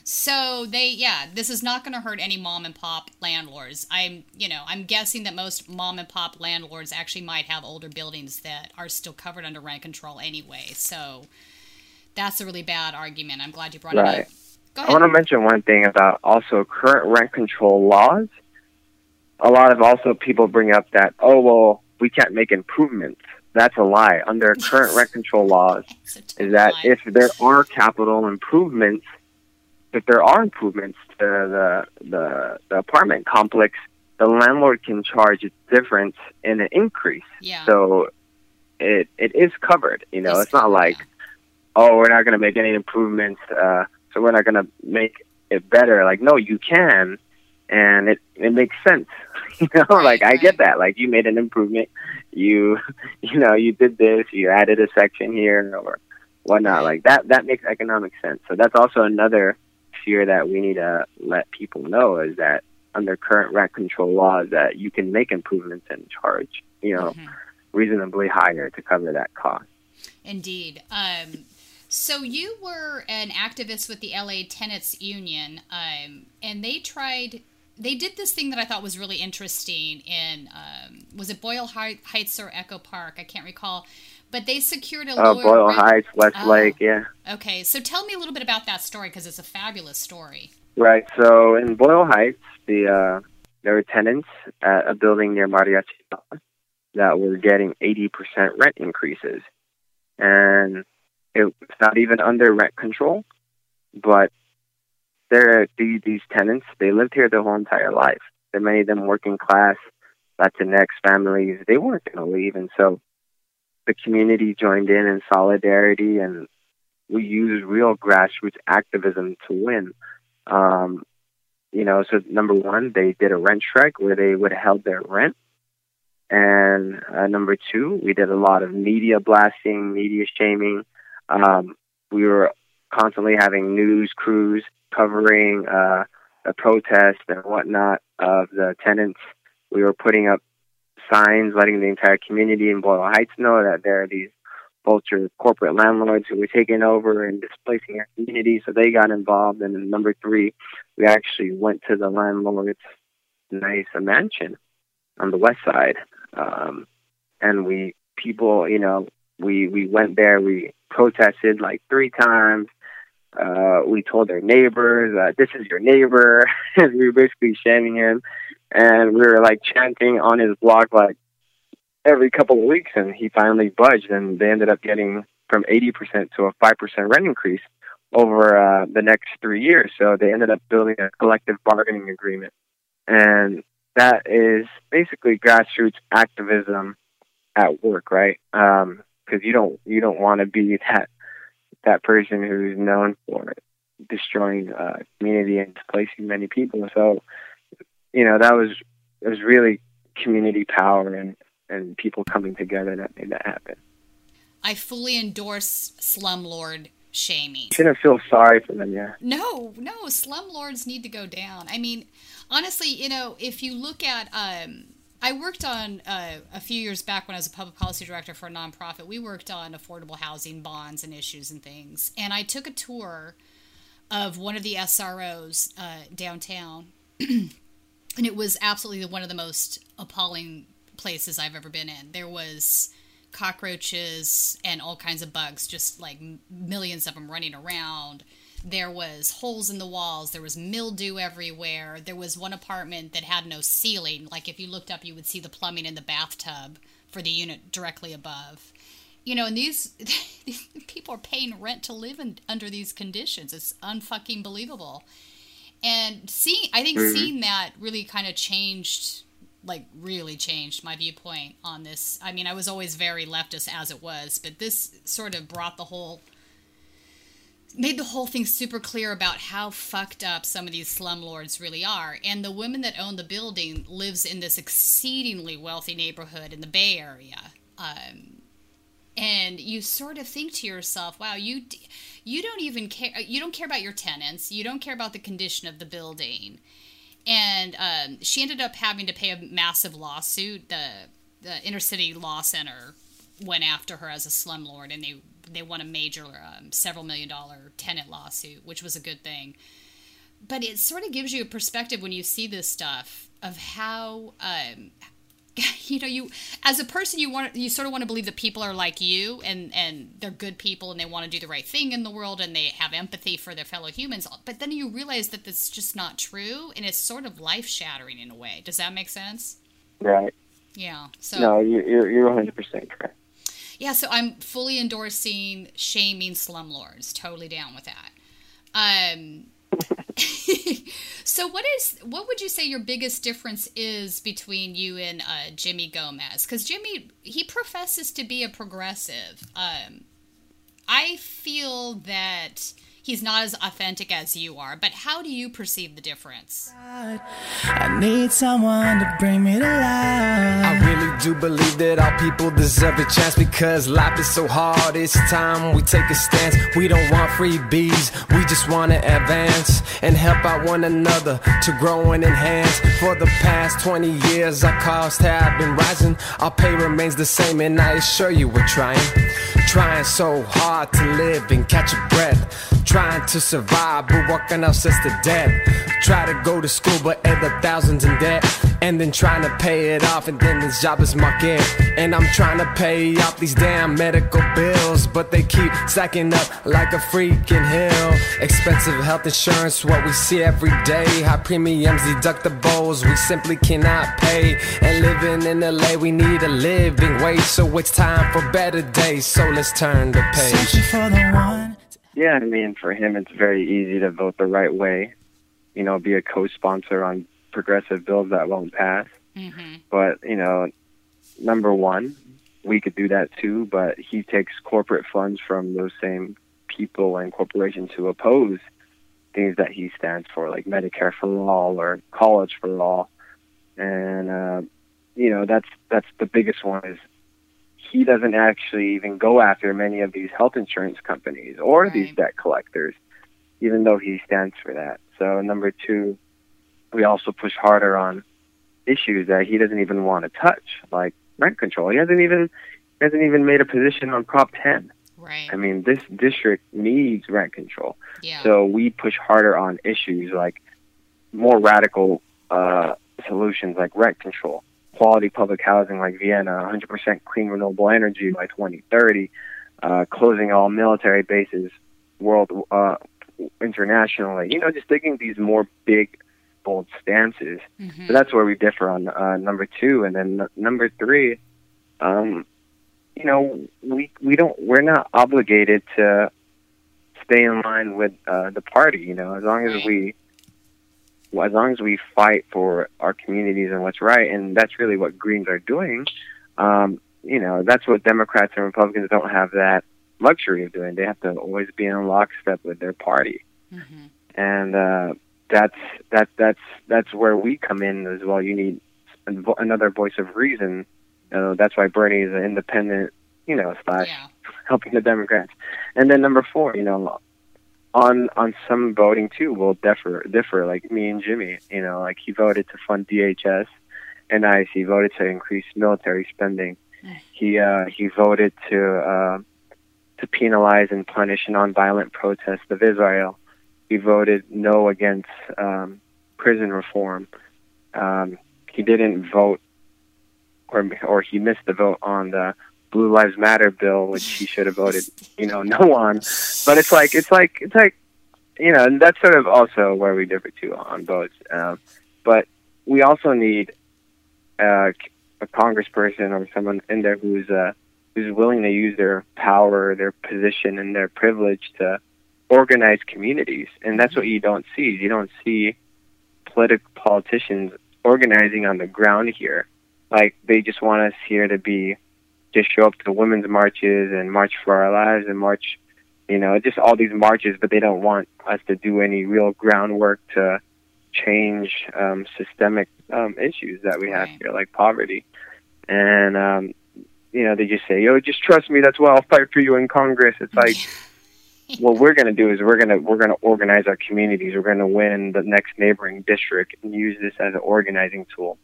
A: So they yeah, this is not going to hurt any mom and pop landlords. I'm, you know, I'm guessing that most mom and pop landlords actually might have older buildings that are still covered under rent control anyway. So that's a really bad argument. I'm glad you brought
G: right.
A: it up. Go
G: ahead. I want to mention one thing about also current rent control laws. A lot of also people bring up that, oh, well, we can't make improvements. That's a lie. Under current rent control laws, is that
A: lie.
G: if there are capital improvements, if there are improvements to the, the, the apartment complex, the landlord can charge a difference in an increase.
A: Yeah.
G: So it it is covered. You know,
A: It's
G: not like oh we're not going to make any improvements, uh, so we're not going to make it better. Like no, you can, and it it makes sense. you know, like I get that. Like you made an improvement, you you know you did this, you added a section here or whatnot. Like that that makes economic sense. So that's also another fear that we need to let people know is that under current rent control laws that you can make improvements and charge you know
A: Mm-hmm.
G: Reasonably higher to cover that cost.
A: Indeed. Um, so you were an activist with the LA Tenants Union, um, and they tried. They did this thing that I thought was really interesting. In um, was it Boyle Heights or Echo Park? I can't recall. But they secured a
G: Uh,
A: lower
G: Boyle
A: rent-
G: Heights,
A: Oh.
G: Westlake, yeah.
A: Okay, so tell me a little bit about that story because it's a fabulous story.
G: Right. So in Boyle Heights, the uh, there were tenants at a building near Mariachi Plaza that were getting 80% rent increases, and it's not even under rent control, but they're these, these tenants. They lived here their whole entire life. There many of them working class, Latinx families. They weren't going to leave, and so the community joined in in solidarity, and we used real grassroots activism to win. Um, you know, so number one, they did a rent strike where they would have held their rent. And uh, number two, we did a lot of media blasting, media shaming. Um, we were constantly having news crews covering uh, protest and whatnot of the tenants. We were putting up signs letting the entire community in Boyle Heights know that there are these vulture corporate landlords who were taking over and displacing our community, so they got involved. And number three, we actually went to the landlord's nice mansion on the west side, um, and we people, you know, we we went there, we protested like three times. Uh, we told their neighbors, uh, "This is your neighbor," and we were basically shaming him, and we were like chanting on his block, like every couple of weeks, and he finally budged, and they ended up getting from 80% to a 5% rent increase over uh, the next three years. So they ended up building a collective bargaining agreement, and that is basically grassroots activism at work, right? Because um, you don't you don't want to be that that person who's known for destroying uh, community and displacing many people. So, you know, that was it was really community power and and people coming together that made that happen.
A: I fully endorse slumlord shaming.
G: Shouldn't feel sorry for them, yeah.
A: No, no, slumlords need to go down. I mean, honestly, you know, if you look at, um, I worked on uh, a few years back when I was a public policy director for a nonprofit. We worked on affordable housing bonds and issues and things, and I took a tour of one of the SROs uh, downtown, and it was absolutely one of the most appalling places I've ever been in. There was cockroaches and all kinds of bugs, just like millions of them running around. There was holes in the walls. There was mildew everywhere. There was one apartment that had no ceiling. Like if you looked up, you would see the plumbing in the bathtub for the unit directly above. You know, and these, these people are paying rent to live in, under these conditions. It's unfucking believable. And seeing, I think mm-hmm. seeing that really kind of changed like really changed my viewpoint on this. I mean, I was always very leftist as it was, but this sort of brought the whole made the whole thing super clear about how fucked up some of these slumlords really are. And the woman that owned the building lives in this exceedingly wealthy neighborhood in the Bay Area. Um, and you sort of think to yourself, "Wow, you you don't even care. You don't care about your tenants. You don't care about the condition of the building." And um, she ended up having to pay a massive lawsuit. The the Inner City Law Center went after her as a slumlord, and they they won a major um, several million dollar tenant lawsuit, which was a good thing. But it sort of gives you a perspective when you see this stuff of how um, you know you as a person you want you sort of want to believe that people are like you and and they're good people and they want to do the right thing in the world and they have empathy for their fellow humans. But then you realize that that's just not true and it's sort of life shattering in a way. Does that make sense?
G: Right.
A: Yeah so
G: no you're you're 100% correct.
A: Yeah so i'm fully endorsing shaming slumlords. Totally down with that. Um so what is what would you say your biggest difference is between you and uh, Jimmy Gomez? Because Jimmy he professes to be a progressive. Um, I feel that he's not as authentic as you are. But how do you perceive the difference? I need someone to bring me to life.
B: I really do believe that all people deserve a chance because life is so hard. It's time we take a stance. We don't want freebies, we just want to advance and help out one another to grow and enhance. For the past 20 years, our costs have been rising. Our pay remains the same, and I assure you we're trying. Trying so hard to live and catch a breath. Trying to survive, but working ourselves to death. Try to go to school, but end up thousands in debt. And then trying to pay it off, and then this job is my gift. And I'm trying to pay off these damn medical bills, but they keep stacking up like a freaking hill. Expensive health insurance, what we see every day. High premiums, deductibles, we simply cannot pay. And living in LA, we need a living wage, so it's time for better days. So let's turn the page.
G: Yeah, I mean, for him, it's very easy to vote the right way. You know, be a co-sponsor on progressive bills that won't pass. Mm-hmm. But you know, number one, we could do that too. But he takes corporate funds from those same people and corporations who oppose things that he stands for, like Medicare for all or college for all. And uh, you know, that's that's the biggest one is he doesn't actually even go after many of these health insurance companies or right. these debt collectors, even though he stands for that. So number two, we also push harder on issues that he doesn't even want to touch, like rent control. He hasn't even hasn't even made a position on Prop 10.
A: Right.
G: I mean, this district needs rent control.
A: Yeah.
G: So we push harder on issues like more radical uh, solutions like rent control quality public housing like Vienna, 100% clean renewable energy by 2030, uh, closing all military bases world uh, internationally. You know, just taking these more big, bold stances. Mm-hmm. So that's where we differ on uh, number two, and then n- number three. um, you know, we we don't we're not obligated to stay in line with uh, the party. You know, as long as we as long as we fight for our communities and what's right, and that's really what Greens are doing. Um, you know, that's what Democrats and Republicans don't have that luxury of doing. They have to always be in lockstep with their party, mm-hmm. and uh, that's that that's that's where we come in as well. You need another voice of reason. You know, that's why Bernie is an independent, you know, slash yeah. helping the Democrats. And then number four, you know, on on some voting too will differ differ. Like me and Jimmy, you know, like he voted to fund DHS, and I he voted to increase military spending. He uh, he voted to uh, to penalize and punish nonviolent protests of Israel. He voted no against um, prison reform. Um, he didn't vote, or or he missed the vote on the Blue Lives Matter bill, which he should have voted, you know, no on. But it's like it's like it's like, you know, and that's sort of also where we differ too on votes. Um, but we also need uh, a congressperson or someone in there who's uh, who's willing to use their power, their position, and their privilege to organize communities. And that's what you don't see. You don't see political politicians organizing on the ground here. Like they just want us here to be just show up to women's marches and march for our lives and march, you know, just all these marches, but they don't want us to do any real groundwork to change um, systemic um, issues that we have here, like poverty. And um, you know, they just say, "Yo, just trust me. That's why I'll fight for you in Congress." It's like, what we're going to do is we're going to we're going to organize our communities. We're going to win the next neighboring district and use this as an organizing tool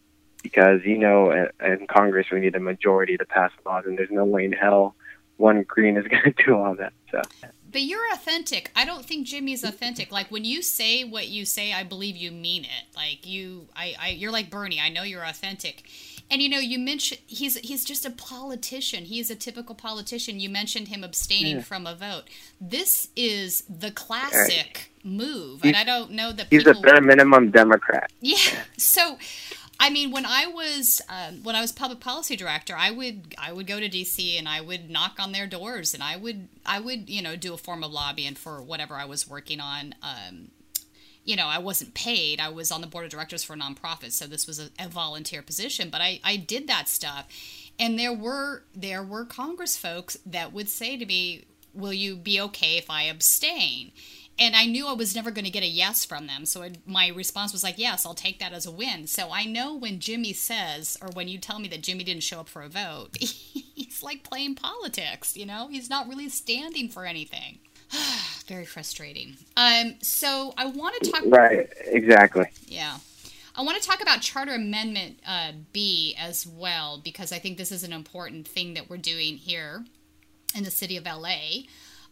G: because you know in Congress we need a majority to pass laws, and there's no way in hell one green is going to do all that. So.
A: But you're authentic. I don't think Jimmy's authentic. Like when you say what you say, I believe you mean it. Like you, I, I you're like Bernie. I know you're authentic. And you know, you mentioned he's he's just a politician. He is a typical politician. You mentioned him abstaining yeah. from a vote. This is the classic move, he's, and I don't know that
G: he's
A: people...
G: a bare minimum Democrat.
A: Yeah. So I mean, when I was um, when I was public policy director, I would I would go to DC and I would knock on their doors and I would I would you know do a form of lobbying for whatever I was working on. Um, you know, I wasn't paid. I was on the board of directors for a nonprofit, so this was a, a volunteer position. But I I did that stuff, and there were there were Congress folks that would say to me, "Will you be okay if I abstain?" And I knew I was never going to get a yes from them. So it, my response was like, yes, I'll take that as a win. So I know when Jimmy says, or when you tell me that Jimmy didn't show up for a vote, he's like playing politics, you know? He's not really standing for anything. Very frustrating. Um, so I want to talk.
G: Right, exactly.
A: Yeah. I want to talk about Charter Amendment uh, B as well, because I think this is an important thing that we're doing here in the city of LA.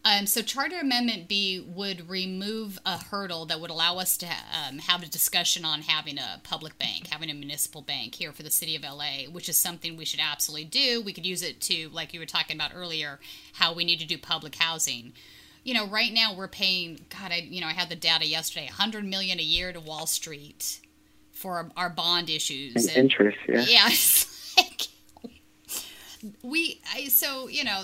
A: Um, so, Charter Amendment B would remove a hurdle that would allow us to um, have a discussion on having a public bank, having a municipal bank here for the city of LA, which is something we should absolutely do. We could use it to, like you were talking about earlier, how we need to do public housing. You know, right now we're paying. God, I you know I had the data yesterday. 100 million a year to Wall Street for our, our bond issues.
G: And, interest, yeah.
A: Yeah, like, we. I, so you know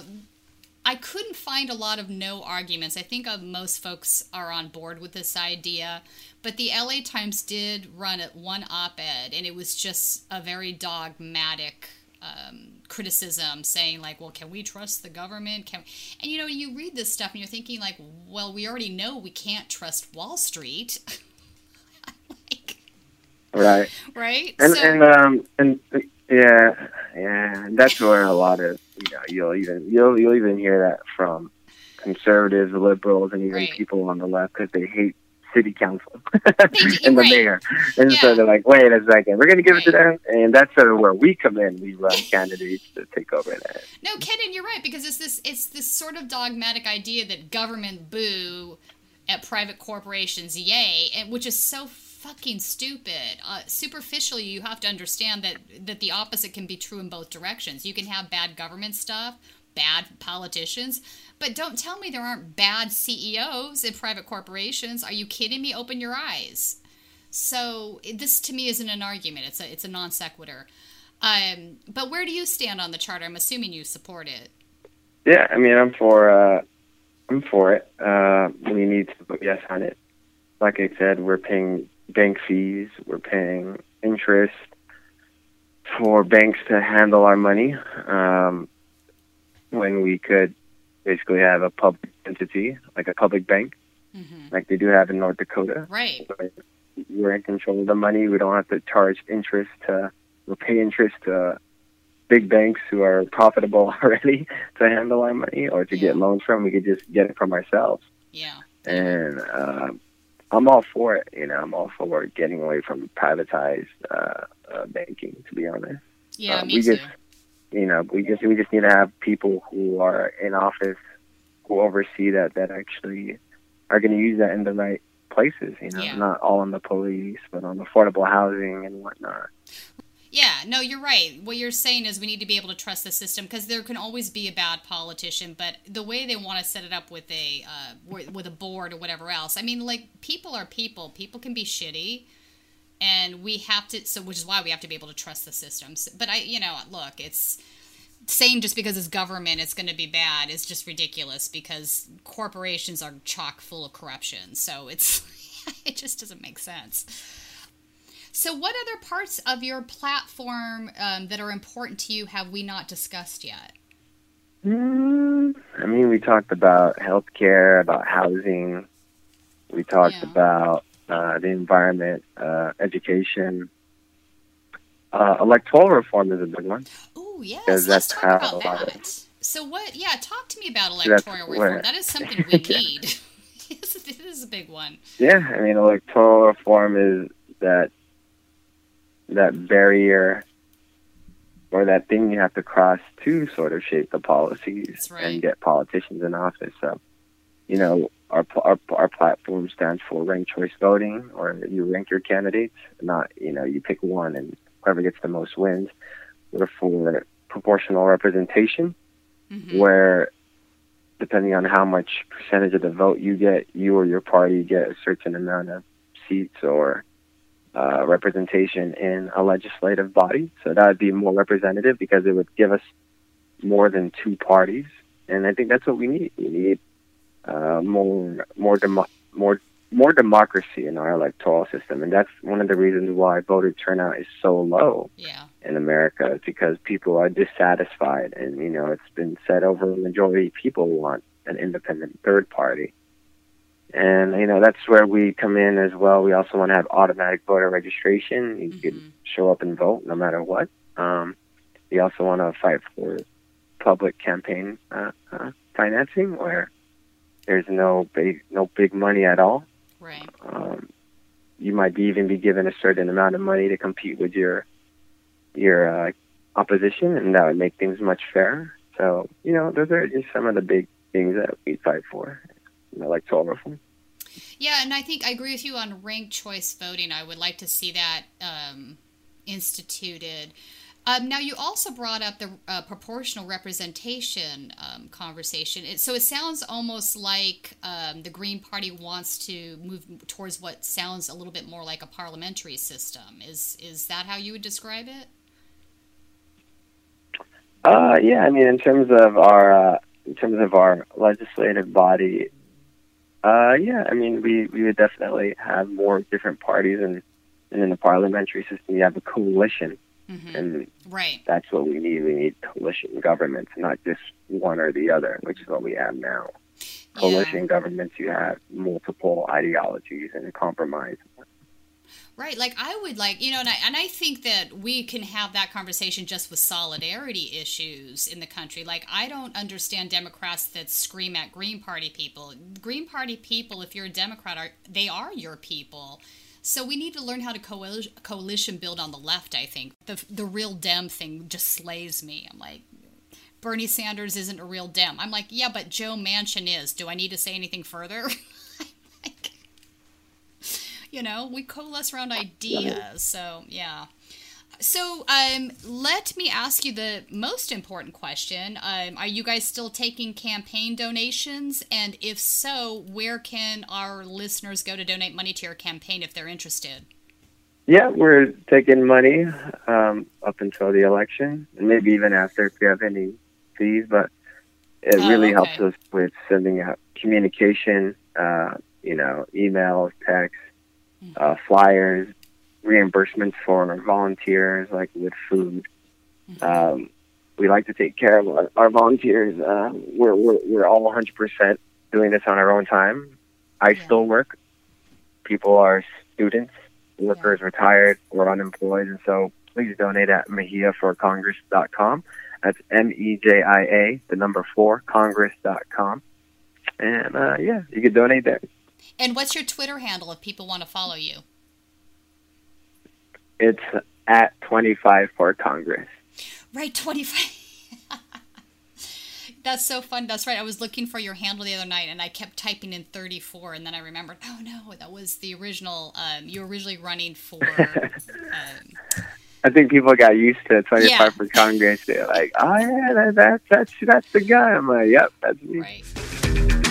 A: I couldn't find a lot of no arguments. I think uh, most folks are on board with this idea, but the LA Times did run at one op ed, and it was just a very dogmatic um, criticism saying, like, well, can we trust the government? Can? And you know, you read this stuff and you're thinking, like, well, we already know we can't trust Wall Street.
G: like, right.
A: Right.
G: And, so, and, um, and, yeah, yeah, that's where a lot of you know you'll even you'll you'll even hear that from conservatives, liberals, and even right. people on the left because they hate city council and the right. mayor, and yeah. so they're like, wait a second, we're going to give right. it to them, and that's sort of where we come in. We run candidates to take over that.
A: No, Kenneth, you're right because it's this it's this sort of dogmatic idea that government boo at private corporations, yay, and which is so fucking stupid. Uh, superficially, you have to understand that that the opposite can be true in both directions. You can have bad government stuff, bad politicians, but don't tell me there aren't bad CEOs in private corporations. Are you kidding me? Open your eyes. So this to me isn't an argument. It's a it's a non sequitur. Um, but where do you stand on the charter? I'm assuming you support it.
G: Yeah, I mean, I'm for uh, I'm for it. Uh, we need to vote yes on it. Like I said, we're paying bank fees, we're paying interest for banks to handle our money um, when we could basically have a public entity, like a public bank, mm-hmm. like they do have in North Dakota.
A: Right.
G: We're in control of the money. We don't have to charge interest to, or pay interest to big banks who are profitable already to handle our money or to yeah. get loans from. We could just get it from ourselves.
A: Yeah.
G: And uh, I'm all for it. You know, I'm all for getting away from privatized uh, uh, banking. To be honest.
A: Yeah, uh, me we too. Just,
G: you know, we just we just need to have people who are in office who oversee that that actually are going to use that in the right places. You know, yeah. not all on the police, but on affordable housing and whatnot.
A: Yeah, no, you're right. What you're saying is we need to be able to trust the system because there can always be a bad politician, but the way they want to set it up with a uh, with a board or whatever else. I mean, like people are people. People can be shitty, and we have to. So, which is why we have to be able to trust the systems. But I, you know, look, it's saying just because it's government it's going to be bad is just ridiculous because corporations are chock full of corruption. So it's it just doesn't make sense. So, what other parts of your platform um, that are important to you have we not discussed yet?
G: Mm, I mean, we talked about healthcare, about housing. We talked yeah. about uh, the environment, uh, education. Uh, electoral reform is a big one.
A: Oh yes, let's that's talk about that. Of, so what? Yeah, talk to me about electoral reform. Where, that is something we need. this is a big one.
G: Yeah, I mean, electoral reform is that that barrier or that thing you have to cross to sort of shape the policies
A: right.
G: and get politicians in office. So, you know, our, our our platform stands for ranked choice voting, or you rank your candidates, not you know you pick one and whoever gets the most wins. We're for proportional representation, mm-hmm. where depending on how much percentage of the vote you get, you or your party get a certain amount of seats or uh, representation in a legislative body. So that would be more representative because it would give us more than two parties, and I think that's what we need. We need uh, more more demo- more more democracy in our electoral system, and that's one of the reasons why voter turnout is so low
A: yeah.
G: in America. because people are dissatisfied, and you know it's been said over a majority of people want an independent third party. And you know that's where we come in as well. We also want to have automatic voter registration. You mm-hmm. can show up and vote no matter what. Um, we also want to fight for public campaign uh, uh, financing, where there's no big no big money at all.
A: Right.
G: Um, you might be even be given a certain amount of money to compete with your your uh, opposition, and that would make things much fairer. So you know, those are just some of the big things that we fight for electoral reform.
A: Yeah, and I think I agree with you on ranked choice voting. I would like to see that um, instituted. Um, now, you also brought up the uh, proportional representation um, conversation. It, so it sounds almost like um, the Green Party wants to move towards what sounds a little bit more like a parliamentary system. Is is that how you would describe it?
G: Uh, yeah, I mean, in terms of our uh, in terms of our legislative body, uh, yeah, I mean, we, we would definitely have more different parties, and, and in the parliamentary system, you have a coalition.
A: Mm-hmm.
G: And
A: right.
G: that's what we need. We need coalition governments, not just one or the other, which is what we have now. Coalition yeah. governments, you have multiple ideologies and compromise.
A: Right. Like I would like, you know, and I, and I think that we can have that conversation just with solidarity issues in the country. Like I don't understand Democrats that scream at Green Party people. Green Party people, if you're a Democrat, are they are your people. So we need to learn how to coalition, coalition build on the left, I think. The the real Dem thing just slays me. I'm like Bernie Sanders isn't a real Dem. I'm like, yeah, but Joe Manchin is. Do I need to say anything further? you know, we coalesce around ideas. So, yeah. So, um, let me ask you the most important question. Um, are you guys still taking campaign donations? And if so, where can our listeners go to donate money to your campaign if they're interested?
G: Yeah, we're taking money um, up until the election, and maybe even after if you have any fees. But it
A: Oh,
G: really
A: okay.
G: helps us with sending out communication, uh, you know, emails, texts, uh, flyers, reimbursements for volunteers, like with food. Um, we like to take care of our, our volunteers. Uh, we're, we're we're all 100% doing this on our own time. I still work. People are students, workers, retired, or unemployed, and so please donate at MejiaForCongress.com. That's M E J I A, the number four, Congress.com. And uh, yeah, you can donate there.
A: And what's your Twitter handle if people want to follow you?
G: It's at 25 for Congress.
A: Right, 25. That's so fun. That's right. I was looking for your handle the other night and I kept typing in 34 and then I remembered, oh no, that was the original. Um, you were originally running for. Um,
G: I think people got used to 25
A: Yeah.
G: for Congress. They're like, oh yeah, that, that, that's that's the guy. I'm like, yep, that's me.
A: right.